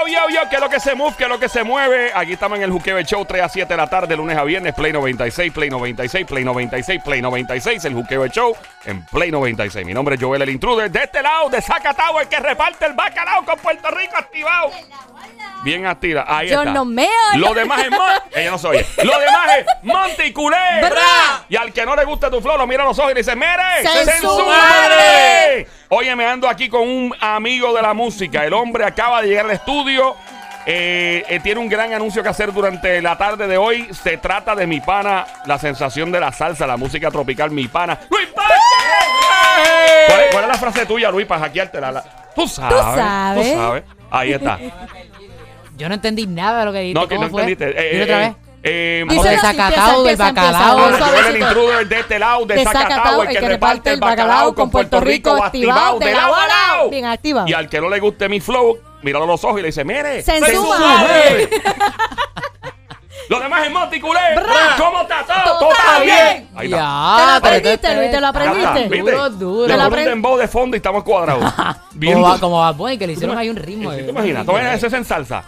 Yo, yo, yo, que lo que se move, que lo que se mueve. Aquí estamos en el Juqueo Show, 3 a 7 de la tarde, lunes a viernes, Play 96, Play 96, Play 96, Play 96, el Juqueo Show en Play 96. Mi nombre es Joel el Intruder, de este lado, de Zacatau, el que reparte el bacalao con Puerto Rico activado. Bien activa, ahí Yo está. no meo. Lo demás es Mon- Ella no se oye. Lo demás es Monte y Culé. Bra. Y al que no le gusta tu flow, lo mira a los ojos y le dice, ¡Mere! ¡Sen ¡Sen su su madre! madre! Oye, me ando aquí con un amigo de la música. El hombre acaba de llegar al estudio. Eh, eh, tiene un gran anuncio que hacer durante la tarde de hoy. Se trata de mi pana, la sensación de la salsa, la música tropical, mi pana. ¡Luis Vázquez! ¿Cuál, es, cuál es la frase tuya, Luis, para hackeártela? La- Tú sabes. sabes. Tú sabes. Ahí está. Yo no entendí nada de lo que dijiste. No, que ¿Cómo no fue? entendiste. Eh, eh, otra vez. eh, Dice- Joder, del bacalao. Joel, el intruder de este lado, de, Zacatau, el que reparte el bacalao con Puerto Rico, activado, de lado a lado. Bien activado. Y al que no le guste mi flow, míralo a los ojos y le dice, mire, Se se ensuma. madre". Lo demás es Monty Culé. ¿Cómo está todo? ¿Todo está bien? Ahí está. ¿Te lo Ya, aprendiste, esto Luis? ¿Te lo Ya aprendiste? ¿viste? Duro, duro. Le ¿Te lo ponen un dembow de fondo y estamos cuadrados. Bien Como va, como va que le hicieron ahí un ritmo. ¿Te imaginas? ¿Tú imaginas eso en salsa?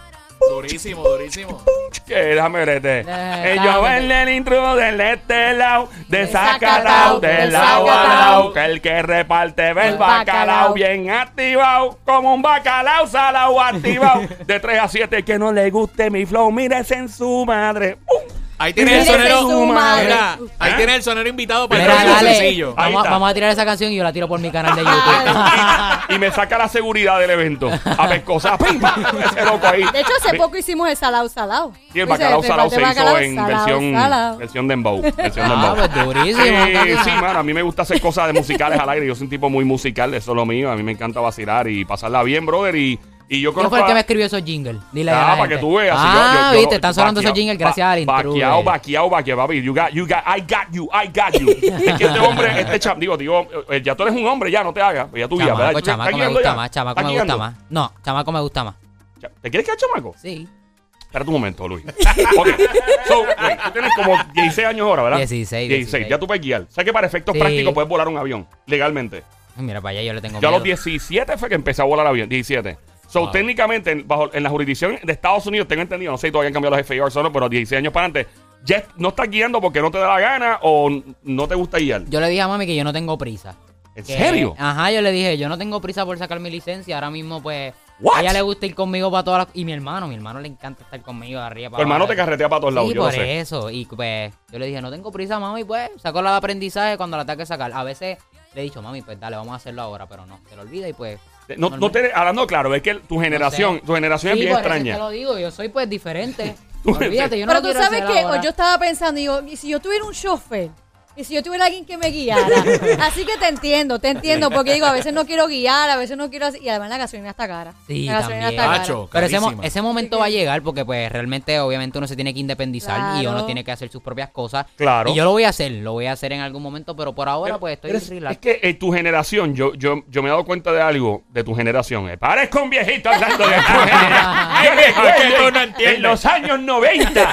Durísimo, durísimo. Que déjame verte. Eh, Eh, Yo cálmate. en el intro del este lado, de Zacatau, Zacatau, de del lado a lado, que el que reparte ve el bacalao bacalao. bien activado, como un bacalao salado activado. De 3 a 7, que no le guste mi flow, mírese en su madre. ¡Pum! Ahí tiene el sonero. Mira, ahí ¿Eh? tiene el sonero invitado para Mira, el próximo dale. sencillo. Ahí Vamos, está. vamos a tirar esa canción y yo la tiro por mi canal de YouTube. Y me saca la seguridad del evento. A ver cosas. ¡Pim! Ese loco ahí. De hecho, hace poco hicimos el salado salado. Y el bacalao falta se hizo en versión, versión dembow. Versión Ah, dembow. pues durísimo. Eh, sí, mano, a mí me gusta hacer cosas de musicales al aire. Yo soy un tipo muy musical, eso es lo mío. A mí me encanta vacilar y pasarla bien, brother. Y, y yo ¿Quién conozco fue el que a- me escribió esos jingles? Dile a Ah, la para gente. que tú veas. Ah, yo- yo- yo- viste, están sonando esos jingles gracias al intruder. Vaqueado, vaqueado, vaqueado, papi. You got, you got, I got you, I got you. es que este hombre, este cham, digo, digo, eh, ya tú eres un hombre, ya no te hagas. Ya tú ya, ¿verdad? Chamaco, ¿Tú chamaco me gusta ya? más. Chamaco ¿Estás me gusta más. No, chamaco me gusta más. ¿Te quieres quedar chamaco? Sí. Espérate un momento, Luis. ok. So, Luis, tú tienes como 16 años ahora, ¿verdad? 16, 16. Ya tú puedes guiar. ¿Sabes que para efectos Sí. prácticos puedes volar un avión legalmente? Mira, para allá yo le tengo Yo a los miedo. 17 fue que empecé a volar avión. 17. So, técnicamente, en, bajo, en la jurisdicción de Estados Unidos, tengo entendido, no sé si todavía han cambiado los FAR solo, pero 16 años para adelante, ya no estás guiando porque no te da la gana o no te gusta guiar. Yo le dije a mami que yo no tengo prisa. ¿En Que- serio? Ajá, yo le dije, yo no tengo prisa por sacar mi licencia. Ahora mismo, pues, What? a ella le gusta ir conmigo para todas las... Y mi hermano, mi hermano le encanta estar conmigo de arriba Tu para hermano te carretea para todos lados, Sí, yo por sé. eso. Y pues, yo le dije, no tengo prisa, mami, pues, saco el aprendizaje cuando la tenga que sacar. A veces le he dicho, mami, pues dale, vamos a hacerlo ahora, pero no, se lo olvida y pues... No, no te, hablando claro, es que tu generación, no sé. tu generación Sí, es bien por eso extraña. te lo digo, yo soy pues diferente. Tú- Olvídate, yo no Pero tú sabes que ahora. yo estaba pensando, digo, y si yo tuviera un chofer, y si yo tuviera alguien que me guiara. Así que te entiendo, te entiendo, porque digo, a veces no quiero guiar, a veces no quiero hacer, y además la gasolina está cara. Sí, la gasolina también. está cara. Macho. Pero ese, mo- Carísima. ese momento va a llegar porque pues realmente obviamente uno se tiene que independizar y Claro. uno tiene que hacer sus propias cosas. Claro. Y yo lo voy a hacer, lo voy a hacer en algún momento, pero por ahora Pero pues estoy eres- relax. es que en tu generación, yo, yo, yo me he dado cuenta de algo de tu generación. Eh, Parezco un viejito hablando de tu generación. Yo recuerdo Es que tú no en- entiendes. En los años 90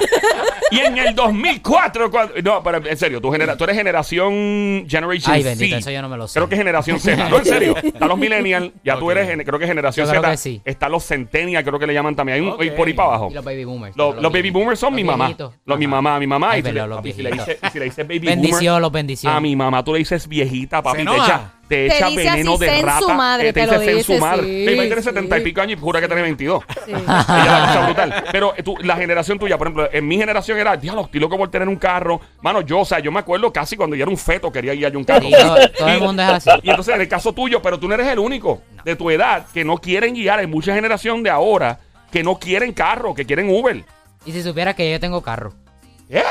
y en el 2004. cuando- no, pero en serio, tu genera, tú eres generación Generation Ay, Z. bendito, eso yo no me lo sé. Creo que generación Z. No, en serio. Están los millennials, ya tú eres, gen- creo que generación Yo creo Z. que sí. Están los centennials, creo que le llaman también. Hay un, y por ahí para abajo. Y los baby boomers. Los, los baby boomers son mi mamá. viejitos. Los, mi Ajá. mamá, mi mamá. Ay, y si, le, verdad, los papi, si le viejitos. dices, si le dices baby Bendición, boomer, los bendiciones. a mi mamá tú le dices viejita, papi. Se Te enoja. echa, te echa dice veneno así, de "Sen rata. su madre", eh, te te lo dice "Sen dice, su madre. sí, Mi país tiene sí. 70 y pico años y jura que tiene 22. Sí. Ella la cosa brutal. Pero eh, tú, la generación tuya, por ejemplo, en mi generación era, diablo, estoy loco por tener un carro. Mano, yo, o sea, yo me acuerdo casi cuando yo era un feto quería guiar yo un carro. Sí, todo, todo el mundo es así. Y entonces, en el caso tuyo, pero tú no eres el único de tu edad que no quieren guiar. Hay mucha generación de ahora que no quieren carro, que quieren Uber. Y si supieras que yo tengo carro. ¿Eh?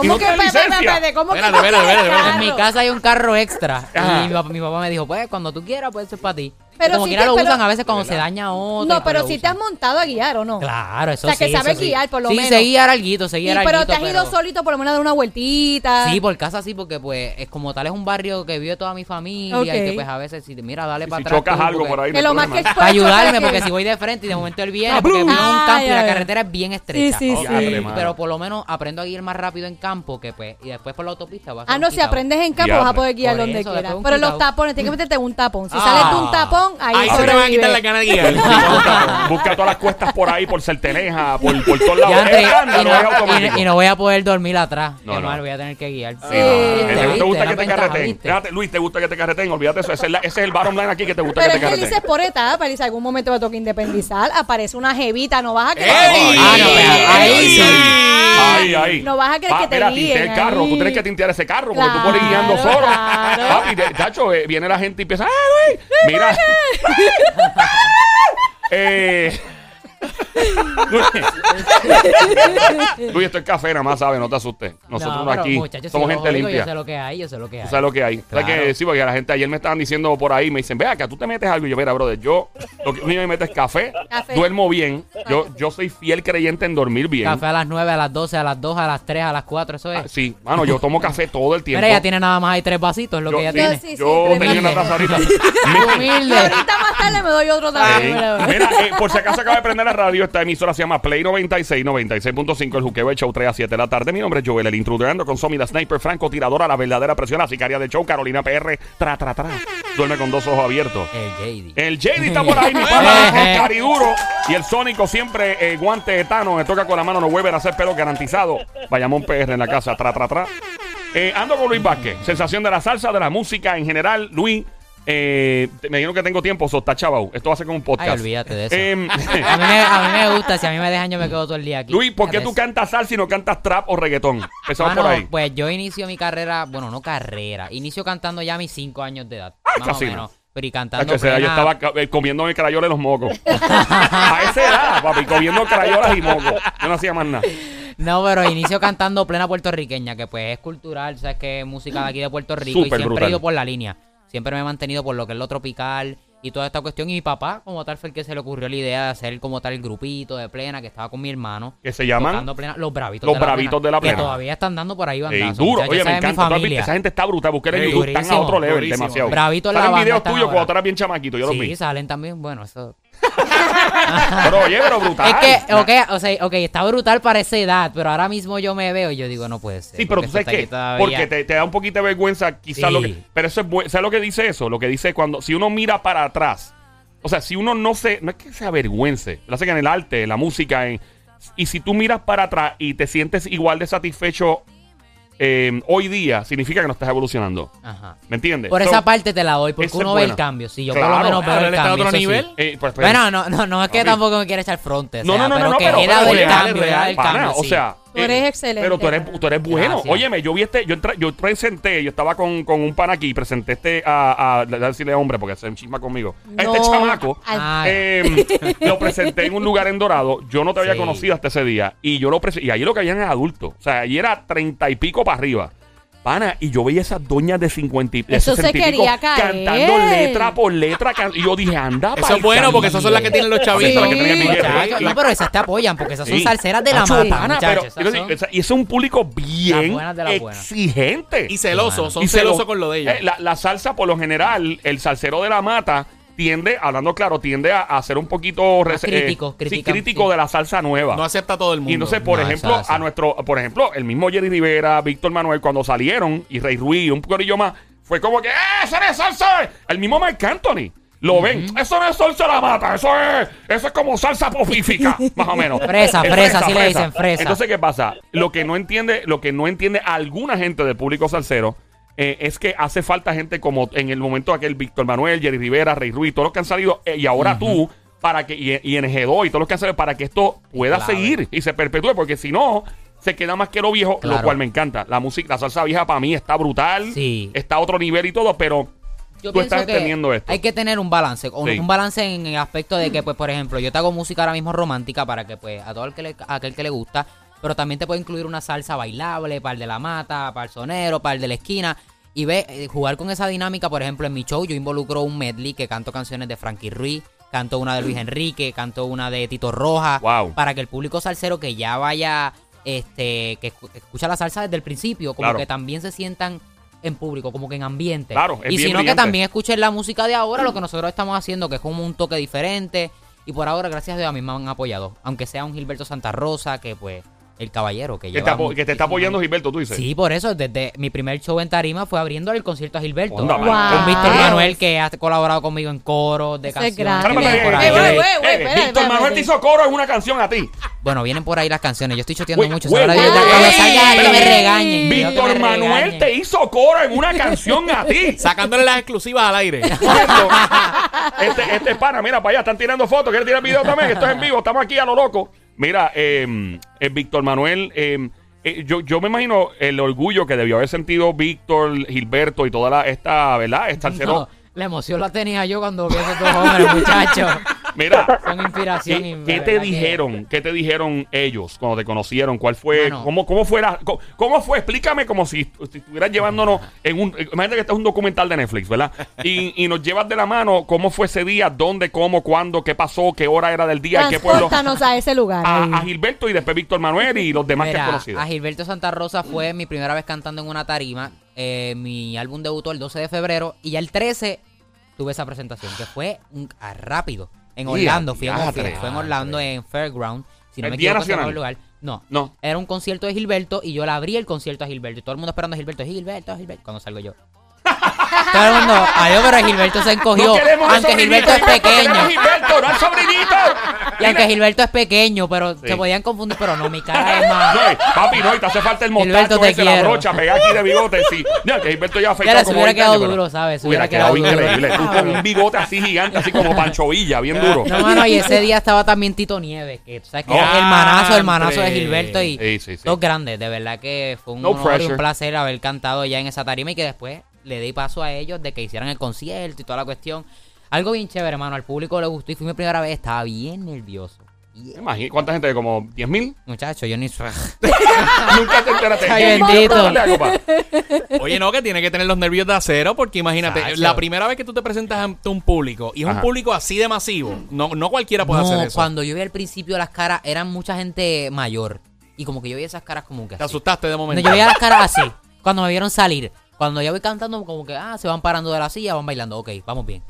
¿Y ¿Cómo que, espérate, espérate, licencia? espérate, ¿cómo que Espérate, no espérate, tienes espérate, En mi casa hay un carro extra. Y mi papá, mi papá me dijo, pues cuando tú quieras, pues eso es para ti. Pero Como si quiera te- lo pero- usan a veces cuando se daña otro. No, pero si te has montado a guiar o no. Claro, eso O sea, que sí, sabes sí. guiar, por lo sí, menos. Sí, guiar alguito, Y- seguir pero alguito. te has ido solito por lo menos a dar una vueltita. Sí, por casa sí, porque pues es como tal es un barrio que vive toda mi familia y que pues a veces si te mira, dale Si para atrás. chocas tú, algo porque- por ahí, Que lo más que Para ayudarme, porque que- si voy de frente y de momento él viene, porque vivo en un Ah, campo y la carretera es bien estrecha. Sí, sí, sí. mano. Pero por lo menos aprendo a guiar más rápido en campo que pues, y después por la autopista va a Ah, no, si aprendes en campo vas a poder guiar donde quieras. Pero los tapones, tienes que meterte en un tapón. Si Ah. sales de un tapón, ahí, Ahí se te van a quitar la gana de guiar. busca, busca todas las cuestas por ahí, por Certeneja, por, por todos lados. André, Es y, no es no, automático. y- y no voy a poder dormir atrás. No, Qué no. mal, voy a tener que guiar. Sí, no, Sí. no. ¿Viste, ¿Te gusta que te carreten? Fíjate, Luis, ¿te gusta que te carreten? Olvídate eso. Ese es, la- ese es el bottom line aquí que te gusta Pero que es te que él carreten. dice por etapa, si algún momento me toca independizar, aparece una jevita, no vas a creer. ¡Ey! Ah, no, pero ahí sí. Ahí, ahí. No vas a creer Va, que te mira, guíen el carro. ahí. Tú tienes que tintear ese carro porque tú ahí Claro, guiando solo. claro. Papi, de- tacho, eh, viene la gente y empieza, ¡ah, Luis! Mira. Eh. Luis. Esto es café, nada más, ¿sabes? No te asustes. Nosotros No, pero, aquí muchachos, somos si gente lo digo, limpia. Yo sé lo que hay, yo sé lo que hay. Tú sabes lo que hay. ¿Sabes Claro. que Sí, porque la gente ayer me estaban diciendo por ahí, me dicen, vea, que tú te metes algo. Y yo, mira, brother, yo lo que me meto es café, Café. duermo bien. Yo, yo soy fiel creyente en dormir bien. Café a las 9, a las 12, a las 2, a las 3, a las 4, eso Ah, es. sí, mano, yo tomo café todo el tiempo. Mira, ella tiene nada más ahí tres vasitos, es lo yo, que ella sí, tiene. Sí, sí, yo tenía una taza ahorita. Humilde. Y ahorita más tarde me doy otro también. Mira, eh, por si acaso acaba de prender la radio, esta emisora se llama Play 96, 96.5, el juqueo, el show 3 a 7 de la tarde. Mi nombre es Joel, el intruder, ando con Somi, la sniper, franco, tiradora, la verdadera presión, la sicaria del show, Carolina PR, tra, tra, tra. Duerme con dos ojos abiertos. El JD. El JD está por ahí, mi pana, cariduro. Y el Sónico siempre eh, guante de Tano, me toca con la mano, no vuelven a hacer pelo garantizado. Vayamos un PR en la casa, tra, tra, tra. Eh, ando con Luis Vázquez, sensación de la salsa, de la música en general. Luis, eh, me dijeron que tengo tiempo, so está chavau. Esto va a ser como un podcast. Ay, olvídate de eso. Em, A mí, me, a mí me gusta, si a mí me dejan yo me quedo todo el día aquí. Luis, ¿por qué tú cantas salsa y no cantas trap o reggaetón? Empezamos por ahí. Pues yo inicio mi carrera, bueno, no carrera, inicio cantando ya a mis 5 años de edad. Ah, más o menos. Pero y cantando. esa edad yo estaba eh, comiéndome crayolas de los mocos. a esa edad, papi, comiendo crayolas y mocos. Yo no hacía más nada. No, pero inicio cantando plena puertorriqueña, que pues es cultural, sabes que es música de aquí de Puerto Rico Súper y siempre brutal. he ido por la línea. Siempre me he mantenido por lo que es lo tropical y toda esta cuestión. Y mi papá, como tal, fue el que se le ocurrió la idea de hacer como tal el grupito de plena que estaba con mi hermano. Que se llaman plena- los bravitos Los de la Bravitos de la Plena. Que todavía están dando por ahí bandazos. duro. Oye, me encanta. Esa gente está brutal. Busquen en YouTube. Están a otro level. durísimo. Demasiado. Bravito en la Salen videos tuyos cuando tú eras bien chamaquito. Yo los Sí, vi. salen también, bueno, eso... Pero oye, pero brutal. Es que, Na- ok, o sea, ok, está brutal para esa edad, pero ahora mismo yo me veo y yo digo, no puede ser. Sí, pero tú sabes qué? Porque te, te da un poquito de vergüenza quizás Sí. lo que... Pero eso es bueno. ¿Sabes lo que dice eso? Lo que dice cuando... Si uno mira para atrás. O sea, si uno no se... No es que se avergüence. Lo hacen en el arte, en la música. En, y si tú miras para atrás y te sientes igual de satisfecho eh, hoy día, significa que no estás evolucionando. Ajá. ¿Me entiendes? Por So, esa parte te la doy, porque es uno ve el cambio. Si yo Claro. por lo menos veo el él está a cambio. otro eso sí. nivel. eh, pues, pues, Bueno, no, no, no es que Papi. tampoco me quiera echar fronte. o No, sea, no, no, pero no, que pero- he dado pero real, cambio, real, Pana, cambio, o sí. sea, Tú eres excelente. Pero tú eres, tú eres bueno. Gracias. Óyeme, yo vi este, yo, entra- yo presenté, yo estaba con, con un pan aquí, presenté este a, a, a decirle hombre porque se enchisma conmigo. A este chamaco. eh, lo presenté en un lugar en Dorado. Yo no te había Sí. conocido hasta ese día. Y yo lo presenté. Y allí lo que habían es adultos. O sea, allí era treinta y pico para arriba. Pana, y yo veía esas doñas de 50 y de Eso se 60 y pico quería caer. cantando letra por letra. can- Y yo dije, anda, Eso es bueno porque esas son las que tienen los chavitos. Esas son las que tienen el billete. Muchachos, No, pero esas te apoyan porque esas son Sí. salseras de la mata, pana, muchachos. pero, esas quiero decir, son- esa- y ese es un público bien Las buenas de las buenas. exigente. Y celosos, son Y celosos con lo de ellos. eh, la, la salsa, por lo general, el salsero de la mata tiende, hablando claro, tiende a, a ser un poquito rese- crítico, sí, critican, crítico sí. de la salsa nueva. No acepta a todo el mundo. y entonces, por No, ejemplo, a nuestro, por ejemplo, el mismo Jerry Rivera, Víctor Manuel, cuando salieron, y Rey Ruiz, y un corillo más, fue como que, ¡eh, esa no es salsa! El mismo Marc Anthony. Lo ven. Eso no es salsa de la mata. Eso es, eso es como salsa pofífica, más o menos. Fresa, Es fresa, así le dicen, fresa. Entonces, ¿qué pasa? Lo que no entiende, lo que no entiende alguna gente del público salsero eh, es que hace falta gente como en el momento aquel Víctor Manuel, Jerry Rivera, Rey Ruiz, todos los que han salido, eh, y ahora tú, para que, y, y en G2 y todos los que han salido, para que esto pueda seguir y se perpetúe, porque si no, se queda más que lo viejo, lo cual me encanta. La música, la salsa vieja para mí está brutal, Sí. está a otro nivel y todo, pero Yo tú estás entendiendo esto. Hay que tener un balance, un, Sí. un balance en el aspecto de que, pues, por ejemplo, yo te hago música ahora mismo romántica para que, pues, a todo el que le, a aquel que le gusta, pero también te puedo incluir una salsa bailable para el de la mata, para el sonero, para el de la esquina. Y ve, eh, jugar con esa dinámica, por ejemplo, en mi show yo involucro un medley que canto canciones de Frankie Ruiz, canto una de Luis Enrique, canto una de Tito Roja, Wow. para que el público salsero que ya vaya, este, que escu- escucha la salsa desde el principio, como Claro. que también se sientan en público, como que en ambiente. Claro, es y sino que brillante. también escuchen la música de ahora, lo que nosotros estamos haciendo, que es como un toque diferente. Y por ahora, gracias a Dios, a mí me han apoyado. Aunque sea un Gilberto Santa Rosa, que pues, el caballero que que, te, lleva apo- que te está apoyando. Gilberto, tú dices. Sí, por eso, desde mi primer show en Tarima fue abriendo el concierto a Gilberto. Onda, Con mano. Víctor Wow. Manuel, que ha colaborado conmigo en coros de canciones. Víctor Manuel te hizo coro en una canción a ti. Bueno, vienen por ahí las canciones. Yo estoy choteando mucho. cuando salga que me regañen. Víctor me Manuel regañen. te hizo coro en una canción a ti. Sacándole las exclusivas al aire. Este, este es pana, mira para allá, están tirando fotos. ¿Quieres tirar video también? Esto es en vivo, estamos aquí a lo loco. Mira, eh, eh, Víctor Manuel, eh, eh, yo, yo me imagino el orgullo que debió haber sentido Víctor, Gilberto y toda la, esta, ¿verdad? Esta. No, la emoción la tenía yo cuando vi a esos dos hombres, muchachos. Mira, Son inspiración. y ¿qué, qué te verdad que- dijeron? ¿Qué te dijeron ellos cuando te conocieron? ¿Cuál fue? Mano. ¿Cómo, cómo fue? la- cómo, cómo fue? Explícame como si, si estuvieras llevándonos en un... Imagínate que este es un documental de Netflix, ¿verdad? Y, y nos llevas de la mano cómo fue ese día, dónde, cómo, cuándo, qué pasó, qué hora era del día, en qué pueblo. Transportanos a ese lugar. ahí. A, a Gilberto y después Víctor Manuel y los demás que Mira, has conocido. a Gilberto Santa Rosa fue mi primera vez cantando en una tarima. Eh, mi álbum debutó el 12 de febrero y ya el 13 tuve esa presentación, que fue un, a rápido. En Orlando, fui, a diatre. Monfield, fue en Orlando, en Fairground. Si no ¿El me equivoco, el lugar. No, No. era un concierto de Gilberto y yo le abrí el concierto a Gilberto. Y todo el mundo esperando a Gilberto, Gilberto, Gilberto, cuando salgo yo. Todo el mundo, adiós, pero Gilberto se encogió. No aunque Gilberto es pequeño. Gilberto, no sobrinito. Y aunque Gilberto es pequeño, pero Sí. se podían confundir, pero no, mi cara es más. No, papi, no, y te hace falta el mostacho ese, la brocha, pegar aquí de bigote, sí. No, que Gilberto ya afeitado como hubiera 20 quedado años, duro, ¿sabes? Se Hubiera hubiera quedado quedado duro. increíble. Tú con un bigote así gigante, así como Pancho Villa, bien duro. No, mano, y ese día estaba también Tito Nieves, que sabes que No. era el hermanazo, el hermanazo de. Gilberto y Sí, sí, dos grandes. De verdad que fue un No honor y un placer haber cantado ya en esa tarima y que después le di paso a ellos de que hicieran el concierto y toda la cuestión. Algo bien chévere, hermano. Al público le gustó y fui mi primera vez. Estaba bien nervioso. Imagínate, ¿cuánta gente? ¿Como 10 mil? Muchacho, yo ni... Nunca te enteraste. Ay, 10.000, bendito. Oye, no, que tiene que tener los nervios de acero, porque imagínate, Chacho. la primera vez que tú te presentas ante un público y es Ajá. un público así de masivo, no, no cualquiera puede no, hacer eso. cuando yo vi al principio las caras, eran mucha gente mayor. Y como que yo vi esas caras como que Te así. asustaste de momento. yo veía las caras así, cuando me vieron salir, cuando ya voy cantando, como que, ah, se van parando de la silla, van bailando, ok, vamos bien.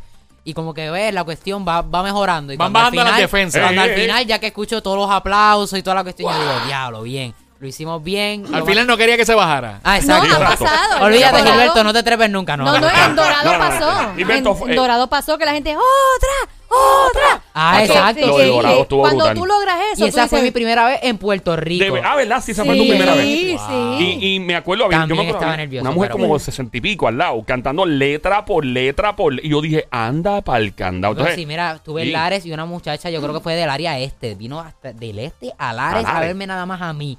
Y como que ves, la cuestión va, va mejorando. Y Van bajando las final- defensas. Cuando Eh, al final, ya que escucho todos los aplausos y toda la cuestión, yo digo, diablo, bien. Lo hicimos bien. Al final no quería que se bajara. Ah, No, exacto. ha pasado. Olvídate, Gilberto, no te trepes nunca, no. No, no, en Dorado pasó. En Dorado pasó que la gente, ¡otra! ¡Otra! Ah, Sí, exacto. sí, Lo de Dorado estuvo Cuando brutal. tú logras eso, Y tú esa fue mi dices, primera vez en Puerto Rico. De- ah, ¿verdad? Sí, esa fue tu Sí, primera vez. Sí, sí. Y, y me acuerdo, había- yo También me acuerdo, estaba había nervioso, una mujer pero como bueno. sesenta y pico al lado, cantando letra por letra por Y yo dije, anda para el candado. Entonces, sí, mira, estuve sí. en Lares y una muchacha, yo creo que fue del área este, vino hasta del este a Lares A a, Lares. verme nada más a mí.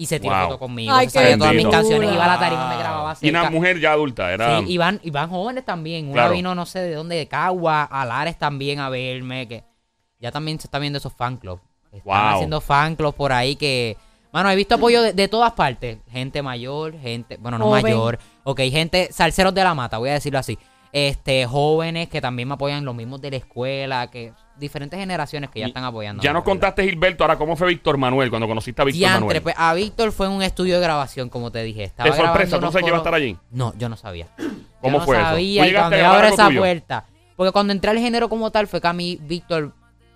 Y se tiró Wow. foto conmigo. Ay, sabía qué todas mis canciones, iba a la tarima, me grababa y una mujer ya adulta, era... Sí, y van, y van jóvenes también. Una Claro. vino, no sé de dónde, de Cagua, a Lares también a verme. que Ya también se está viendo esos fan clubs. Están Wow. haciendo fan clubs por ahí que... Mano, he visto apoyo de, de todas partes. Gente mayor, gente... Bueno, no Joven. mayor. Ok, gente... Salseros de la mata, voy a decirlo así. Este, jóvenes que también me apoyan, los mismos de la escuela, que... Diferentes generaciones que ya están apoyando. Ya nos contaste, Gilberto, ahora cómo fue Víctor Manuel cuando conociste a Víctor Diantre, Manuel. pues a Víctor fue en un estudio de grabación, como te dije. Estaba Qué sorpresa, ¿tú no sabes que iba a estar allí? No, yo no sabía. ¿Cómo yo fue eso? sabía ¿Tú y cuando yo abro esa tuyo? puerta. Porque cuando entré al género como tal fue que a mí Víctor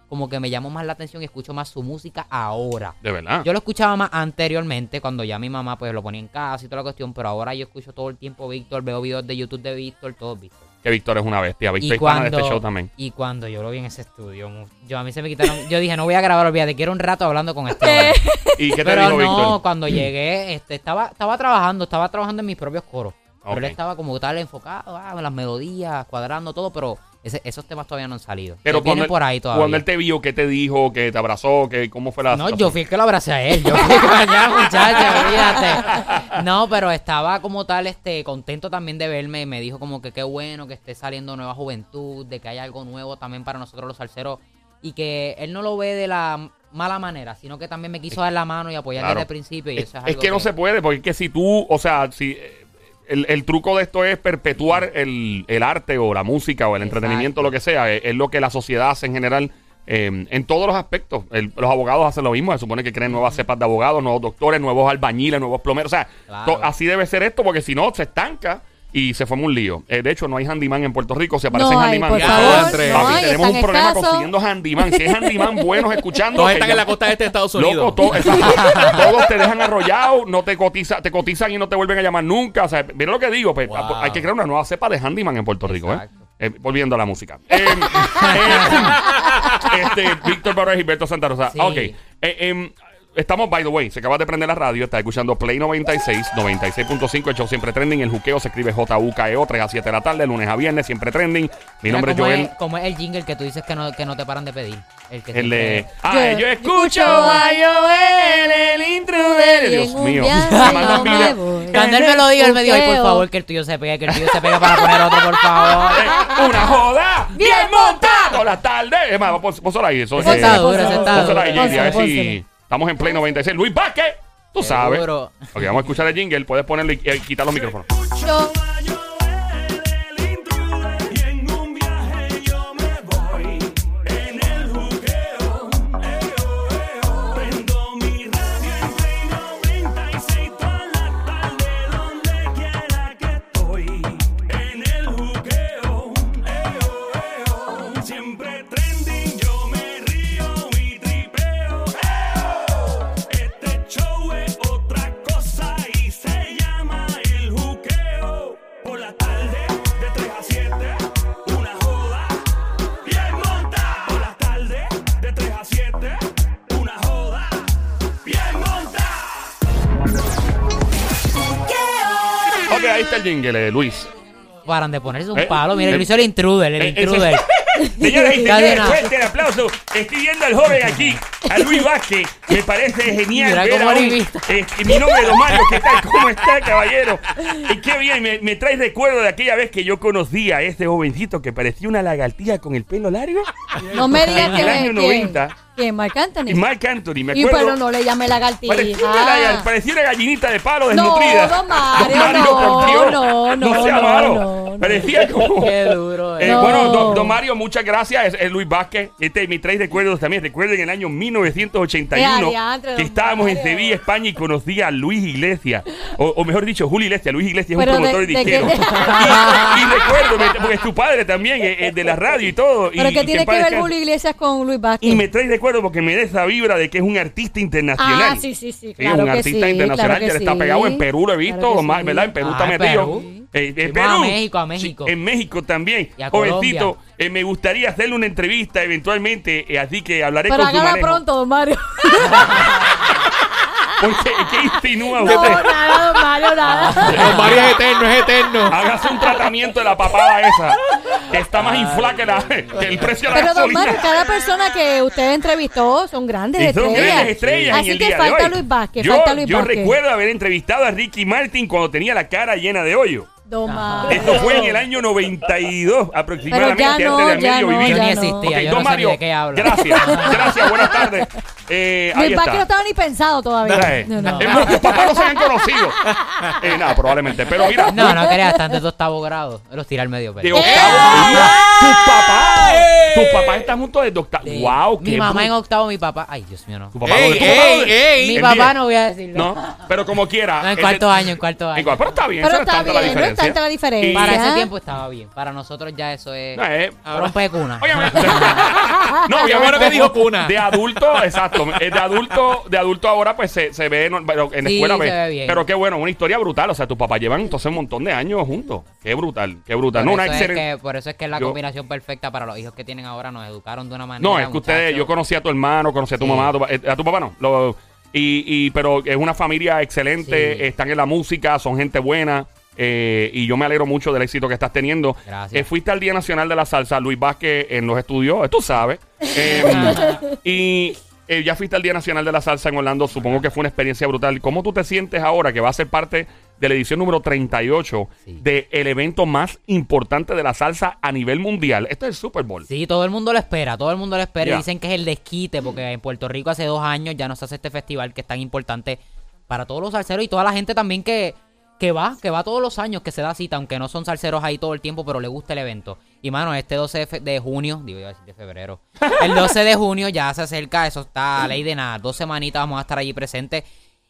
como que me llamó más la atención y escucho más su música ahora. De verdad. Yo lo escuchaba más anteriormente cuando ya mi mamá pues lo ponía en casa y toda la cuestión, pero ahora yo escucho todo el tiempo Víctor, veo videos de YouTube de Víctor, todo Víctor. Que Víctor es una bestia. Víctor Y es pana de cuando, este show también. y cuando yo lo vi en ese estudio, yo a mí se me quitaron, yo dije, no voy a grabar, olvídate, quiero un rato hablando con este hombre. ¿Y qué te Pero dijo no, Víctor? cuando llegué, este, estaba, estaba trabajando, estaba trabajando en mis propios coros. Pero él estaba como tal enfocado, ah, en las melodías, cuadrando todo, pero ese- esos temas todavía no han salido. Pero cuando, por ahí él, todavía. cuando él te vio, ¿qué te dijo? ¿Que te abrazó? que ¿Cómo fue la No, situación? yo fui el que lo abracé a él. Yo fui que allá, muchacha, olvídate. No, pero estaba como tal, este, contento también de verme. Me dijo como que qué bueno que esté saliendo nueva juventud, de que hay algo nuevo también para nosotros los salseros. Y que él no lo ve de la mala manera, sino que también me quiso dar la mano y apoyar Claro. desde el principio. Y Es, eso es, es algo que no se puede, porque es que si tú, o sea, si eh, el, el truco de esto es perpetuar el, el arte o la música o el Exacto. entretenimiento, lo que sea, es, es lo que la sociedad hace en general. eh, en todos los aspectos, El- los abogados hacen lo mismo. Se supone que creen nuevas cepas de abogados, nuevos doctores, nuevos albañiles, nuevos plomeros. O sea, Claro. to- así debe ser esto, porque si no, se estanca y se forma un lío. Eh, de hecho, no hay handyman en Puerto Rico. Si aparecen No hay, handyman, por favor. No hay, tenemos un problema escasos. consiguiendo handyman. Si es handyman buenos escuchando. Todos que están ya- en la costa este de Estados Unidos. Loco, todos te dejan arrollado, no te cotiza, te cotizan y no te vuelven a llamar nunca. O sea, mira lo que digo, pues, Wow. hay que crear una nueva cepa de handyman en Puerto Rico, ¿eh? Exacto. Eh, volviendo a la música. Eh, eh, este, Víctor Barrio y Gilberto Santa Rosa. Sí. Ok. Estamos, by the way, se acaba de prender la radio, está escuchando Play 96, 96.5, el show siempre trending. El juqueo se escribe J-U-K-E-O, 3 E a 7 de la tarde, lunes a viernes, siempre trending. Mi Mira nombre es cómo Joel. Es, como es el jingle que tú dices que no, que no te paran de pedir. El que El de. Ah, Yo yo escucho a Joel, el intruder. Dios mío. Cuando él me lo dijo, él me dijo, ay, por favor, que el tuyo se pegue, que el tuyo se pegue para poner otro, por favor. Eh, Una joda bien montada por la tarde. Es más, pon- pónselo ahí. Eso, Ese eh, está duro, ese está duro. Estamos en Play 96. Luis Vázquez, tú sabes. Seguro. Ok, vamos a escuchar el jingle. Puedes ponerlo y, y quitar los micrófonos. Yo- jingle, eh, Luis. Paran de ponerse un Eh, palo. Mira, eh, hizo el intruder, el eh, intruder. Señoras y señores, fuerte el aplauso. Estoy viendo al joven aquí, a Luis Vázquez. Me parece genial Mira ver cómo a un- eh, mi nombre es Mario. ¿Qué tal? ¿Cómo está, caballero? Y qué bien, me, me trae recuerdo de aquella vez que yo conocí a este jovencito que parecía una lagartija con el pelo largo. No me digas En que el año. 90. ¿Quién? Marc Anthony. Y Mark Anthony, me Y acuerdo. pero no le llame lagartija. Parecía una, parecía una gallinita de palo No, desnutrida. don Mario, no, Dios. no, no, sea no, malo. no, no. Parecía como. Qué duro, Eh, eh. No. Bueno, don, don Mario, muchas gracias. Es, es Luis Vázquez. Este me trae recuerdos también. Recuerden en el año 1981 Eh, adiantre, que estábamos en. Sevilla, España y conocí a Luis Iglesias. O, o mejor dicho, Julio Iglesias. Luis Iglesias es Pero un de- promotor de qué- disquero. y, y recuerdo, porque es tu padre también, es, es de la radio y todo. Pero y, que y tiene en que ver. Julio Iglesias con Luis Vázquez. Y me trae recuerdo porque me da esa vibra de que es un artista internacional. Ah, sí, sí, sí, Sí, claro un que artista sí, internacional claro que que, está sí. pegado en Perú, lo he visto, Claro sí. ¿verdad? En Perú Ah, está metido. Perú. Eh, en Fuimos a Perú. México, a México. Sí, en México también. Y a Jovencito, eh, me gustaría hacerle una entrevista eventualmente, eh, así que hablaré Pero con su manejo. pronto, don Mario. Porque, ¿qué insinúa No, usted? nada, don Mario, nada. Don Mario es eterno, es eterno. Hágase un tratamiento de la papada esa, está más inflada que, la- que el precio de la Pero don gasolina. Mario, cada persona que usted entrevistó son grandes Y son estrellas. grandes estrellas Así en el que día falta de hoy. Luis Vázquez, yo, falta Luis yo Vázquez. recuerdo haber entrevistado a Ricky Martin cuando tenía la cara llena de hoyo. Don Mario. Esto fue en el año 92 aproximadamente. Pero ya no, antes de ya Amelio no, vivir. Yo ni ya no. existía, Ok, yo don no sé Mario, de qué habla. Gracias, gracias, buenas tardes. Eh, ahí Luis Vázquez no está. estaba ni pensado todavía. Eh, No, no. es más, tus papás no se habían conocido. Eh, nada, probablemente. Pero mira, No, no creas, están de octavo grado. Los tira al medio, de pero. octavo. mira, tus papás, tus papás están juntos desde octavo. Sí. Wow, qué Mi mamá bru- en octavo, mi papá. Ay, Dios mío, no. Tu papá, Ey, ¿tu papá ey, ey. Mi En papá diez. no voy a decirlo. No, pero como quiera. No, en ese- cuarto año, en cuarto año. Pero está bien, Pero eso no es está tanta la bien, no es diferencia. tanta la diferencia. Para ese tiempo estaba bien. Para nosotros ya eso es. No, eh, Rompe de cuna. Obviamente. no, Qué obviamente. bueno que dijo cuna. De adulto, exacto. eh, De adulto, de adulto ahora, pues se, se ve no, pero en la Sí, escuela. se ve- ve bien. Pero qué bueno, una historia brutal. O sea, tus papás llevan entonces un montón de años juntos. Qué brutal, qué brutal. Por, No, una eso es excelente. que, por eso es que es la Yo- combinación perfecta para los hijos que tienen ahora. Nos educaron de una manera. No, es que ustedes, yo conocí a tu hermano, conocí a tu Sí. mamá, a tu, eh, a tu papá no. Lo- y, y, pero es una familia excelente, Sí. están en la música, son gente buena. eh, y yo me alegro mucho del éxito que estás teniendo. Gracias. Eh, fuiste al Día Nacional de la Salsa, Luis Vázquez en los estudios, tú sabes. Eh, y eh, ya fuiste al Día Nacional de la Salsa en Orlando, supongo que fue una experiencia brutal. ¿Cómo tú te sientes ahora que va a ser parte de la edición número 38 Sí. del evento más importante de la salsa a nivel mundial? Este es el Super Bowl. Sí, todo el mundo lo espera, todo el mundo lo espera y dicen que es el desquite porque en Puerto Rico hace dos años ya no se hace este festival que es tan importante para todos los salseros y toda la gente también que, que va, que va todos los años, que se da cita, aunque no son salseros ahí todo el tiempo, pero le gusta el evento. Y mano, este 12 de, fe- de junio, digo decir de febrero, el 12 de junio ya se acerca, eso está a ley de nada, dos semanitas vamos a estar allí presentes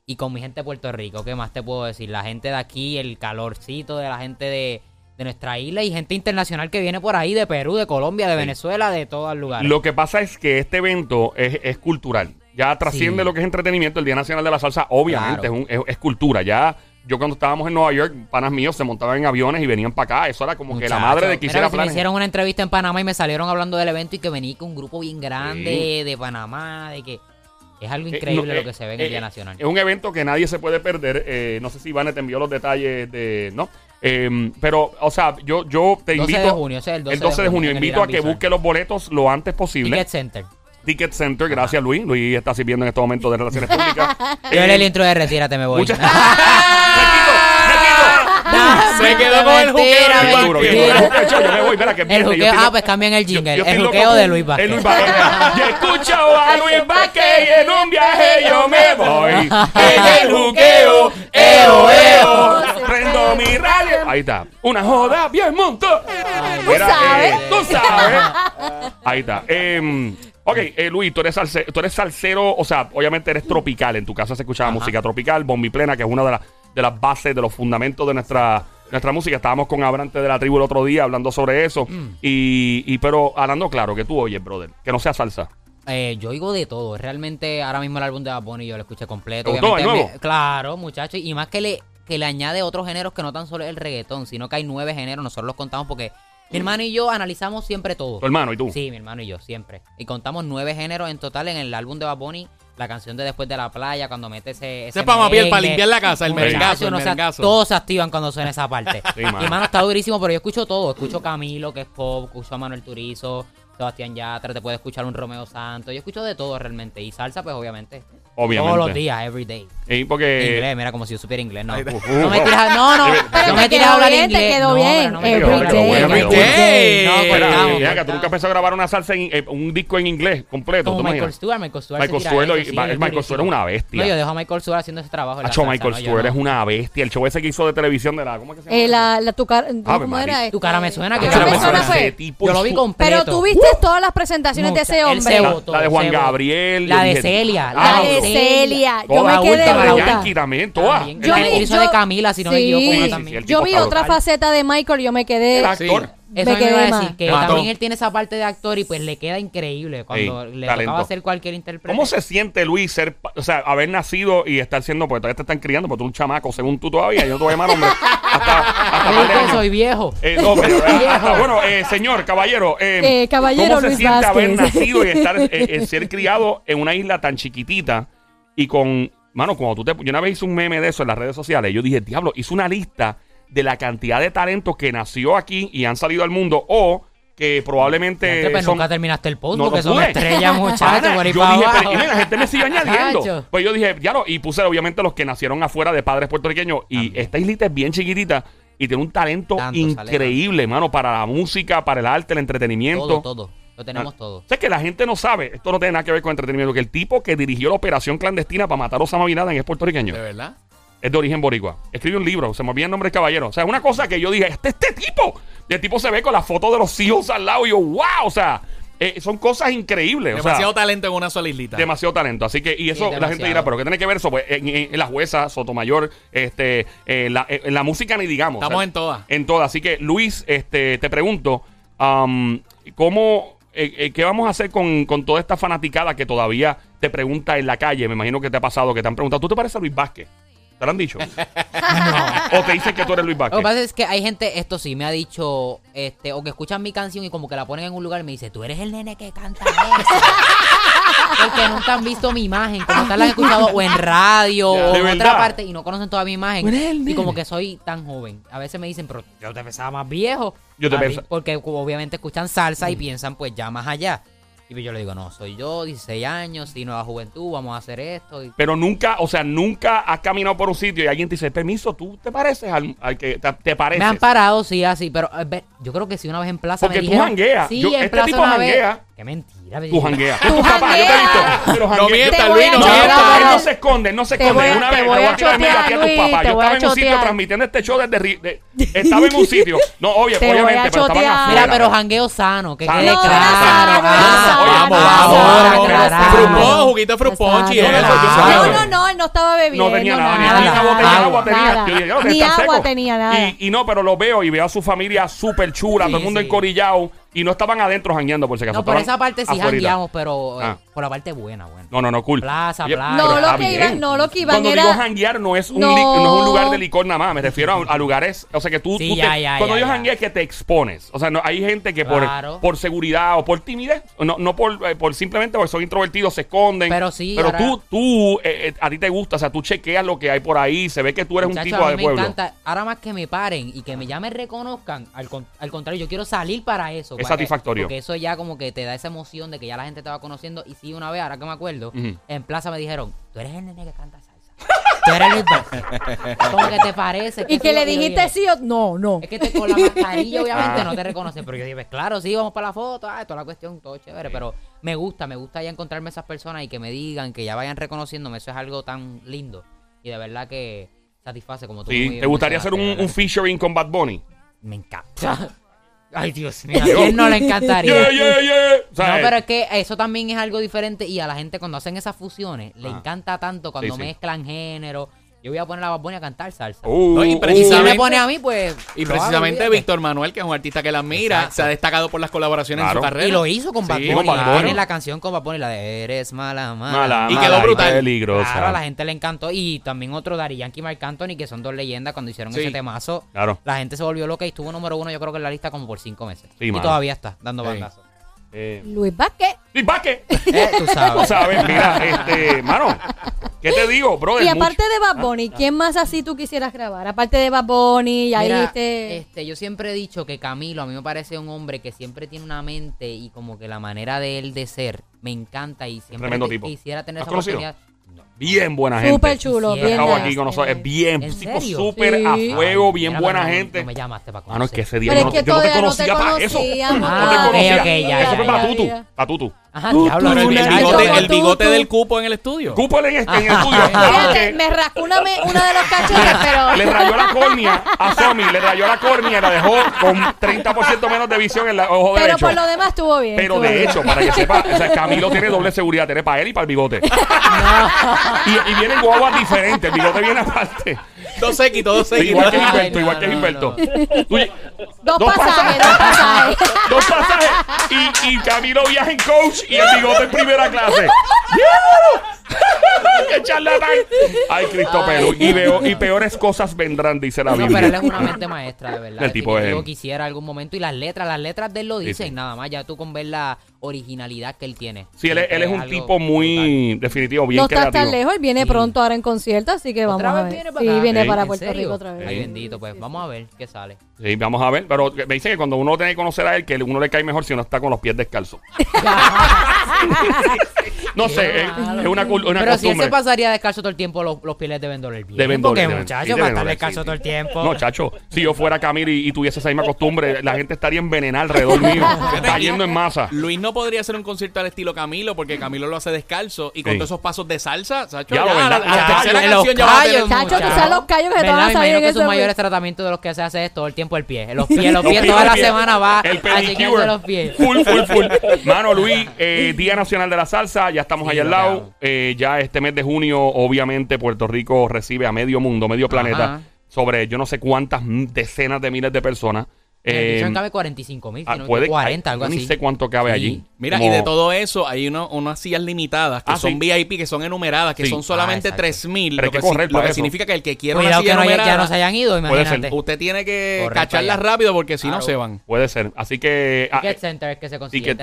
y con mi gente de Puerto Rico, ¿qué más te puedo decir? La gente de aquí, el calorcito de la gente de, de nuestra isla y gente internacional que viene por ahí de Perú, de Colombia, de Venezuela, de todos lugares. Lo que pasa es que este evento es, es cultural. Ya trasciende Sí. lo que es entretenimiento. El Día Nacional de la Salsa, obviamente, Claro. es, un- es- es cultura. Ya yo cuando estábamos en Nueva York, panas míos se montaban en aviones y venían para acá. Eso era como que la madre de hiciera si me hicieron una entrevista en Panamá y me salieron hablando del evento y que venía con un grupo bien grande de Panamá, de que es algo Eh, increíble no, lo eh, que se ve en el eh, Día Nacional. Es un evento que nadie se puede perder. Eh, no sé si Iván te envió los detalles de. ¿No? Eh, pero, o sea, yo, yo te 12 invito. de junio, el 12 de de junio. el Invito a que Resort. busque los boletos lo antes posible. Ticket Center. Ticket Center, gracias Luis. Luis está sirviendo en este momento de Relaciones Públicas. Yo Eh, en el intro de Retírate me voy. mucha- ¡Me Se quedó con el juqueo. Yo me voy, espera, que El juqueo, ah, pues cambian el jingle. El juqueo de Luis Vázquez. Luis Vázquez. Yo escucho a Luis Vázquez y en un viaje yo me voy. En el juqueo, eo, eo. Prendo mi radio. Ahí está. Una joda bien. Mira, sabes. eh, tú sabes. Ahí está. Eh, ok, eh, Luis, tú eres, salse- tú eres salsero, o sea, obviamente eres tropical. En tu casa se escuchaba música tropical, bombi plena, que es una de, las de las bases, de los fundamentos de nuestra, nuestra música. Estábamos con Abrante de la tribu el otro día hablando sobre eso. Mm. Y, y pero hablando claro, que tú oyes, brother, que no sea salsa. Eh, yo oigo de todo. Realmente, ahora mismo el álbum de Bad Bunny yo lo escuché completo. ¿Te gustó, nuevo? me- claro, muchachos. Y más que le, que le añade otros géneros que no tan solo el reggaetón, sino que hay nueve géneros. Nosotros los contamos porque mi hermano y yo analizamos siempre todo. Tu hermano y tú. Sí, mi hermano y yo, siempre. Y contamos nueve géneros en total en el álbum de Bad Bunny. La canción de Después de la Playa, cuando mete ese. Ese es pa' mapiel, pa' merengue. limpiar la casa, el merengazo, el no sea- merengazo. todos se activan cuando suena esa parte. Sí, y mano. mano, está durísimo, pero yo escucho todo. Escucho Camilo, que es pop, escucho a Manuel Turizo, Sebastián Yatra, te puede escuchar un Romeo Santos. Yo escucho de todo realmente. Y salsa, pues obviamente. Obviamente. Todos los días, every day. Y porque. inglés, mira, como si yo supiera inglés. No, no me tiras, no, no, Pero no me tiras quedó a hablar bien, te inglés. quedó no, bien. no me inglés. day. No, Mira, tú nunca empezó a grabar una salsa en eh, un disco en inglés completo. Como ¿tú Michael? Stewart, Michael Stewart. Michael Stewart, eso, y- sí, Michael Stewart es una bestia. No, yo dejo a Michael Stewart haciendo ese trabajo. la salsa, Michael no, Stewart no. es una bestia. El show ese que hizo de televisión de la. ¿Cómo es que se llama? Eh, la, la, tu cara, ¿cómo María. era? Tu cara me suena que cara me suena Yo lo vi completo. Pero tú viste todas las presentaciones de ese hombre. La, de Juan. Gabriel. La de Celia, La ah, de no. Celia. Yo me quedé bruta. También, toda. También. El Yo vi- yo- de Camila, si no me sí. equivoco, Sí, una sí, también. el Yo vi está otra brutal. faceta de Michael y yo me quedé. El actor. Eso Me me iba a decir que Mató. también él tiene esa parte de actor y pues le queda increíble cuando Sí, le talento. tocaba hacer cualquier intérprete. ¿Cómo se siente, Luis, ser, o sea, haber nacido y estar siendo, porque todavía te están criando, porque tú eres un chamaco, según tú todavía, yo te voy a llamar hombre, hasta, hasta soy viejo. Eh, no, pero, ah, bueno, eh, señor, caballero, eh, Eh, caballero ¿cómo se siente haber nacido y estar, eh, eh, ser criado en una isla tan chiquitita y con, mano, cuando tú te, yo una vez hice un meme de eso en las redes sociales, yo dije, diablo, hice una lista de la cantidad de talentos que nació aquí y han salido al mundo o que probablemente pues son- nunca terminaste el post No, porque no son estrellas, muchachos, yo dije, pero, y mira, la gente me sigue añadiendo. Pues yo dije, ya lo, y puse obviamente los que nacieron afuera de padres puertorriqueños. Y esta islita es bien chiquitita y tiene un talento Tanto, increíble, mano, para la música, para el arte, el entretenimiento. Todo, todo. Lo tenemos Ah. todo. O sea, que la gente no sabe, esto no tiene nada que ver con entretenimiento, que el tipo que dirigió la operación clandestina para matar a Osama Bin Laden es puertorriqueño. ¿De verdad? Es de origen boricua. Escribe un libro, se me olvida el nombre del caballero. O sea, es una cosa que yo dije, este este tipo. Y el tipo se ve con la foto de los Seals al lado y yo, wow, o sea, eh, son cosas increíbles. o sea, Demasiado talento en una sola islita. demasiado talento. Así que, y eso Sí, la gente dirá, pero ¿qué tiene que ver eso? Pues en, en- en la jueza, Sotomayor, este, eh, la, eh, en la música ni digamos. Estamos en todas. En todas. Así que, Luis, este, te pregunto, um, ¿cómo, eh, eh, qué vamos a hacer con, con toda esta fanaticada que todavía te pregunta en la calle? Me imagino que te ha pasado, que te han preguntado, ¿tú te pareces a Luis Vázquez? ¿Te lo han dicho? O te dicen que tú eres Luis Lo que Vázquez. pasa es que hay gente, esto sí, me ha dicho, este, o que escuchan mi canción y como que la ponen en un lugar y me dice, tú eres el nene que canta eso. Porque nunca han visto mi imagen, como tal la han escuchado o en radio Ya. o en verdad. otra parte y no conocen toda mi imagen. Y como que soy tan joven. A veces me dicen, pero yo te pensaba más viejo. Yo te A mí, pensa- Porque obviamente escuchan salsa Mm. y piensan pues ya más allá. Yo le digo, no, soy yo, 16 años, y nueva juventud, vamos a hacer esto. Y Pero nunca, o sea, nunca has caminado por un sitio y alguien te dice, permiso, tú te pareces al, al que te, te pareces. Me han parado, sí, así, pero eh, ve, yo creo que sí una vez en plaza Porque me tú dijeron... jangueas. Sí, Yo- en este plaza tipo una vez. Qué mentira. Tú jangueas. Tú papás, yo te he visto. jangueas. Pero No janguea. mientas, Luis, a no No, mientas. él no se esconde, no se esconde. voy a- Una vez voy a a tirar mira chotear, aquí a tus papás. Yo a estaba en un sitio transmitiendo este show desde Estaba en un sitio. No, obvio, a obviamente, pero estaban afuera. Mira, pero jangueo sano, que Sano. quede No, claro. no, vamos, no, vamos. Frupón, juguito frupón. No, no. No, no, no, él no estaba bebiendo. No tenía nada, ni, una botella de agua tenía. nada. Yo dije, "Yo, Ni agua seco". tenía, nada. Y, no, pero lo veo y veo a su familia súper chula, todo el mundo encorillado. Y no estaban adentro jangueando, por si acaso. No, por esa parte sí afuerita. jangueamos, pero eh, Ah. por la parte buena, buena. No, no, no, cool. Plaza, Oye, plaza. No, pero lo está que bien. iban- no, lo que iban Cuando era- digo janguear no es, un No. li- no es un lugar de licor nada más, me refiero a, a lugares, o sea que tú, Sí, tú te- ya, ya, cuando ya, yo ya. jangueo es que te expones, o sea, no, hay gente que por, Claro. por seguridad o por timidez, no, no por, eh, por simplemente porque son introvertidos, se esconden, Pero sí, pero ahora- tú, tú, eh, eh, a ti te gusta, o sea, tú chequeas lo que hay por ahí, se ve que tú eres un Muchacho, tipo a mí de me pueblo. encanta. Ahora más que me paren y que me ya me reconozcan, al, con- al contrario, yo quiero salir para eso. Es satisfactorio. Porque eso ya como que te da esa emoción de que ya la gente te va conociendo. Y sí, una vez, ahora que me acuerdo, en plaza me dijeron, tú eres el nene que canta salsa. tú eres Luis. Como que te parece. Y que le dijiste sí o no, no. Es que te, con la mascarilla obviamente Ah. no te reconocen, pero yo dije, pues claro, sí, vamos para la foto, ah, toda la cuestión, todo chévere, pero me gusta, me gusta ya encontrarme esas personas y que me digan, que ya vayan reconociéndome, eso es algo tan lindo y de verdad que satisface como tú. Sí, ¿te gustaría hacer un, un featuring con Bad Bunny? Me encanta. Ay, Dios mío, ¿a quién no le encantaría? Yeah, yeah, yeah. O sea, No, eh, pero es que eso también es algo diferente y a la gente cuando hacen esas fusiones le Ah. encanta tanto cuando Sí, sí. mezclan género. Yo voy a poner a Bad Bunny a cantar salsa. uh, No, y uh, Y si precisamente- me pone a mí, pues. Y hago, precisamente. Víctor Manuel, que es un artista que la admira, Exacto. se ha destacado por las colaboraciones Claro. en su carrera. Y lo hizo con Bad Sí, Bunny. con Bad Bunny. Tiene la canción con Bad Bunny, la de Eres mala, mala. mala, Y quedó brutal. peligrosa. Claro, a la gente le encantó. Y también otro Daddy Yankee y Marc Anthony, que son dos leyendas cuando hicieron Sí. ese temazo. Claro. La gente se volvió loca y estuvo número uno, yo creo que en la lista como por cinco meses. Sí, y mano. todavía está dando Sí. bandazos. Eh, Luis Vázquez. ¿Y para qué? Eh, tú O sabes. sea, a ver, mira, este, mano, ¿qué te digo, brother? Y aparte Mucho- de Bad Bunny, ¿quién más así tú quisieras grabar? Aparte de Bad Bunny, ya Mira, dijiste... este, yo siempre he dicho que Camilo a mí me parece un hombre que siempre tiene una mente y como que la manera de él de ser me encanta y siempre Tremendo te- tipo. quisiera tener ¿Has esa conocido? oportunidad. Bien buena gente. Súper chulo, Sí, bien aquí nice. con nosotros. Es bien, ¿En tipo serio? súper Sí. a fuego, bien mira, buena pero no- gente. No me llamaste para Ah, no, es que ese día Pero yo, es no, que yo no te todavía no te conocía para eso. conocíamos No te Ah, conocía. ok, ya, eso ya, fue ya, para Tutu. ya. Para Tutu. Ajá, Tú, diablo, tú, Pero el, bigote, llames. el bigote tú, del cupo en el estudio. Cúpale en, en el estudio. Fíjate, me rascó una, me- una de los cachetes, pero... le rayó la córnea a Somi, le rayó la córnea y la dejó con 30% menos de visión en el ojo Pero derecho. por lo demás estuvo bien. Pero estuvo de bien. hecho, para que sepa, o sea, Camilo tiene doble seguridad, tiene para él y para el bigote. Y, y vienen guaguas diferentes, el bigote viene aparte. Dos X, dos X. igual que Gilberto, igual que Gilberto. Dos, pasajes, dos pasajes. Dos pasajes y, y Camilo viaja en coach y el bigote en primera clase. ¡Qué charlatán! Ay, Cristo Perú. Y, veo, y peores cosas vendrán, dice la No, Biblia. pero él es una mente maestra, de verdad. El tipo es- Yo quisiera algún momento. Y las letras, las letras de él lo dicen, nada más. Ya tú con ver la originalidad que él tiene. Sí, él, es- él es un tipo muy definitivo, bien No estás creativo. tan lejos, él viene Sí. pronto ahora en concierto, así que vamos ¿Otra a vez ver. viene para sí, viene para ¿En Puerto serio? Rico otra vez. Ay, bendito, pues vamos a ver qué sale. Sí, vamos a ver. Pero me dicen que cuando uno tiene que conocer a él, que uno le cae mejor si uno está con los pies descalzos. no sé, es, es una, cul- una Pero si él costumbre. se pasaría descalzo todo el tiempo, los, los pies les deben doler bien. Deben Porque, doler, deben- muchachos, sí, para deben estar doler, descalzo sí, todo el tiempo. No, chacho, si yo fuera Camilo y, y tuviese esa misma costumbre, la gente estaría envenenada alrededor mío, cayendo en masa. Luis no podría hacer un concierto al estilo Camilo porque Camilo lo hace descalzo y con Sí. todos esos pasos de salsa, Sacho, Ya, ya, lo a la, a la los tercera callos, canción ya va a tener- callos, Chacho, tú muchacho. sabes los callos que te ¿Verdad? van a Me salir imagino en que sus mayores tratamientos de los que se hace es todo el tiempo el pie. Los pies, los pies, pies, toda la pies. semana va El a chequearse los pies. Full, full, full. Mano, Luis, eh, Día Nacional de la Salsa, ya estamos Sí, allá al lado. Eh, ya este mes de junio, obviamente, Puerto Rico recibe a medio mundo, medio planeta, Ajá. sobre yo no sé cuántas decenas de miles de personas. Eh, Vision cabe 45 mil, ah, si no me puede- equivoco, 40, algo así. Ni sé cuánto cabe Sí. allí. Mira, Como- y de todo eso, hay uno- unas sillas limitadas que Ah, son sí. VIP, que son enumeradas, que Sí. son solamente Ah, exacto. 3000. Pero Lo hay que que, si- correr lo que significa que el que quiera una Cuidado silla que no, haya- ya no se hayan ido, Puede ser. imagínate. usted tiene que Correr cacharlas rápido porque si no se van. Puede ser. Así que. ah, Ticket eh, Center es que se Así consigue, eh,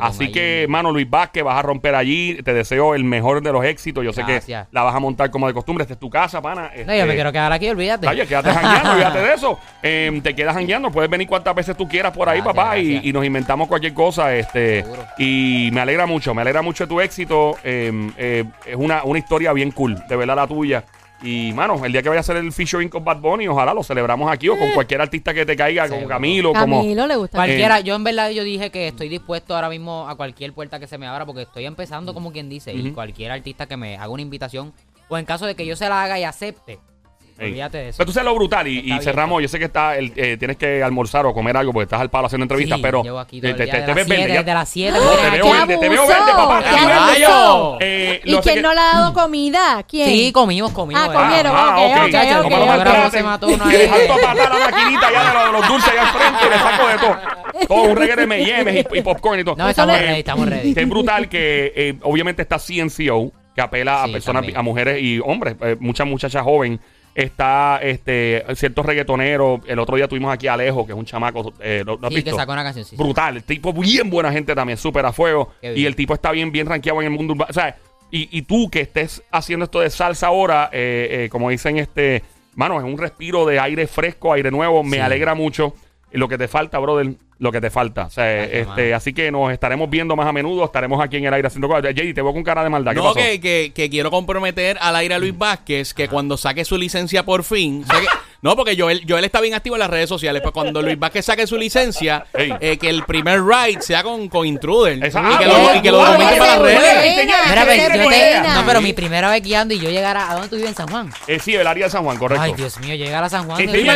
así ahí. que, mano, Luis Vázquez, vas a romper allí. Te deseo el mejor de los éxitos. Yo sé que la vas a montar como de costumbre. Esta es tu casa, pana. No, yo Este, me quiero quedar aquí, olvídate. Oye, quédate jangueando, olvídate de eso. Eh, te quedas jangueando, puedes venir cuantas veces tú quieras por ahí, Gracias, papá, y, gracias. y nos inventamos cualquier cosa. este Seguro. Y me alegra mucho, me alegra mucho tu éxito. eh, eh, es una, una historia bien cool, de verdad la tuya. Y, mano, el día que vaya a hacer el featuring con Bad Bunny, ojalá lo celebramos aquí o con cualquier artista que te caiga, con Seguro. Camilo, como... Camilo le gusta. Cualquiera, yo en verdad yo dije que estoy dispuesto ahora mismo a cualquier puerta que se me abra porque estoy empezando como quien dice y cualquier artista que me haga una invitación o en caso de que yo se la haga y acepte. Olvídate de eso. Pero tú sabes lo brutal y, y cerramos. Yo sé que está el- eh, tienes que almorzar o comer algo porque estás al palo haciendo entrevistas, Sí, pero llevo aquí todo eh, el te, día de las siete, desde las siete, No, te veo ¡Qué verde, te veo abuso! verde, papá. ¡Qué te veo abuso! verde. ¡Rayo! Eh, ¿Y lo sé quién que- no le ha dado comida? ¿Quién? Sí, comimos, comimos. Ah, ¿verdad? comieron. Ah, ok, ok. ok, Chacho, ok, como lo no ok. se mató uno que ahí. le salto a patar a la maquinita ya de los, dulces allá al frente y le saco de todo. Todo un reguero de M&M's y, y popcorn y todo. No, estamos Eh, ready, estamos ready. Que es brutal que eh, obviamente está CNCO, que apela a Sí, personas, también. a mujeres y hombres, eh, muchas muchachas joven. Está este ciertos reggaetoneros. El otro día tuvimos aquí a Alejo, que es un chamaco. Eh, ¿lo, lo has Sí, visto? que sacó una canción, sí. Brutal. El tipo bien buena gente también, súper a fuego. Y el tipo está bien, bien rankeado en el mundo urbano. O sea, y, y tú que estés haciendo esto de salsa ahora, eh, eh, como dicen, este, mano, es un respiro de aire fresco, aire nuevo. Me Sí. alegra mucho. Lo que te falta, brother, lo que te falta. O sea, este, así que nos estaremos viendo más a menudo. Estaremos aquí en el aire haciendo cosas. JD, te veo con cara de maldad. ¿Qué No, pasó? que, que, que quiero comprometer al aire a Luis Vázquez que cuando saque su licencia por fin. No, porque Joel, Joel está bien activo en las redes sociales. Pues cuando Luis Vázquez saque su licencia, eh, que el primer ride sea con, con Intruder. Y, que ah, lo, y que lo documente para las redes. No, pero mi primera vez guiando y yo llegara ¿a dónde tú vives en San Juan? Eh, sí, el área de San Juan, correcto. Ay, Dios mío, llegar a San Juan. Sí, de-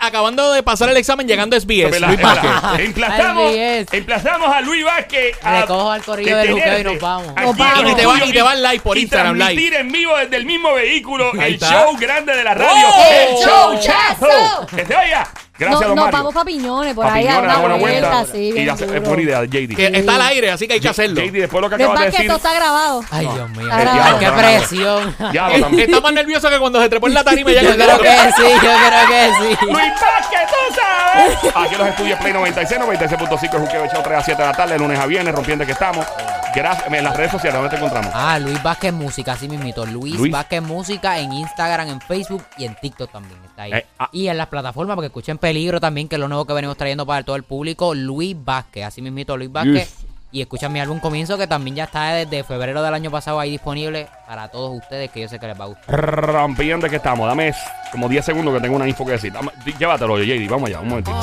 acabando de pasar el examen, llegando a SBS. Es verdad, Luis. Vázquez. Emplazamos, emplazamos a Luis Vázquez a Recojo al corillo que del juqueo y nos vamos. aquí Nos en vamos. el Y te va- estudio y te vas live por y Instagram live. transmitir en vivo desde el mismo vehículo Ahí el está. show grande de la radio. ¡Oh! el show ¡Chazo! chazo. Que. Gracias, No, don nos Mario. vamos para Piñones, por ahí a una vuelta, vuelta. sí, Y hace- es buena idea, JD. Que está al aire, así que hay que hacerlo. JD, después lo que que acabas de es que decir. esto está grabado. Ay, Dios mío. Ay, qué presión. Ya. Está más nervioso que cuando se trepó en la tarima y ya Yo que- creo que sí, yo creo que sí. Luis Vázquez, tú sabes. Aquí en los estudios Play 96, 96.5, el juqueo show 3 a 7 de la tarde, lunes a viernes, rompiendo que estamos. Gracias. En las redes sociales, ¿dónde te encontramos? Ah, Luis Vázquez Música, así mismito. Luis, Luis. Vázquez Música en Instagram, en Facebook y en TikTok también está ahí. Eh, ah. Y en las plataformas, porque escuchen Peligro también, que es lo nuevo que venimos trayendo para todo el público. Luis Vázquez, así mismito Luis Vázquez. Yes. Y escuchen mi álbum Comienzo, que también ya está desde febrero del año pasado ahí disponible para todos ustedes, que yo sé que les va a gustar. Rompiendo que estamos. Dame como 10 segundos que tengo una info que decir. Dame- llévatelo, JD. Vamos allá, un momentito.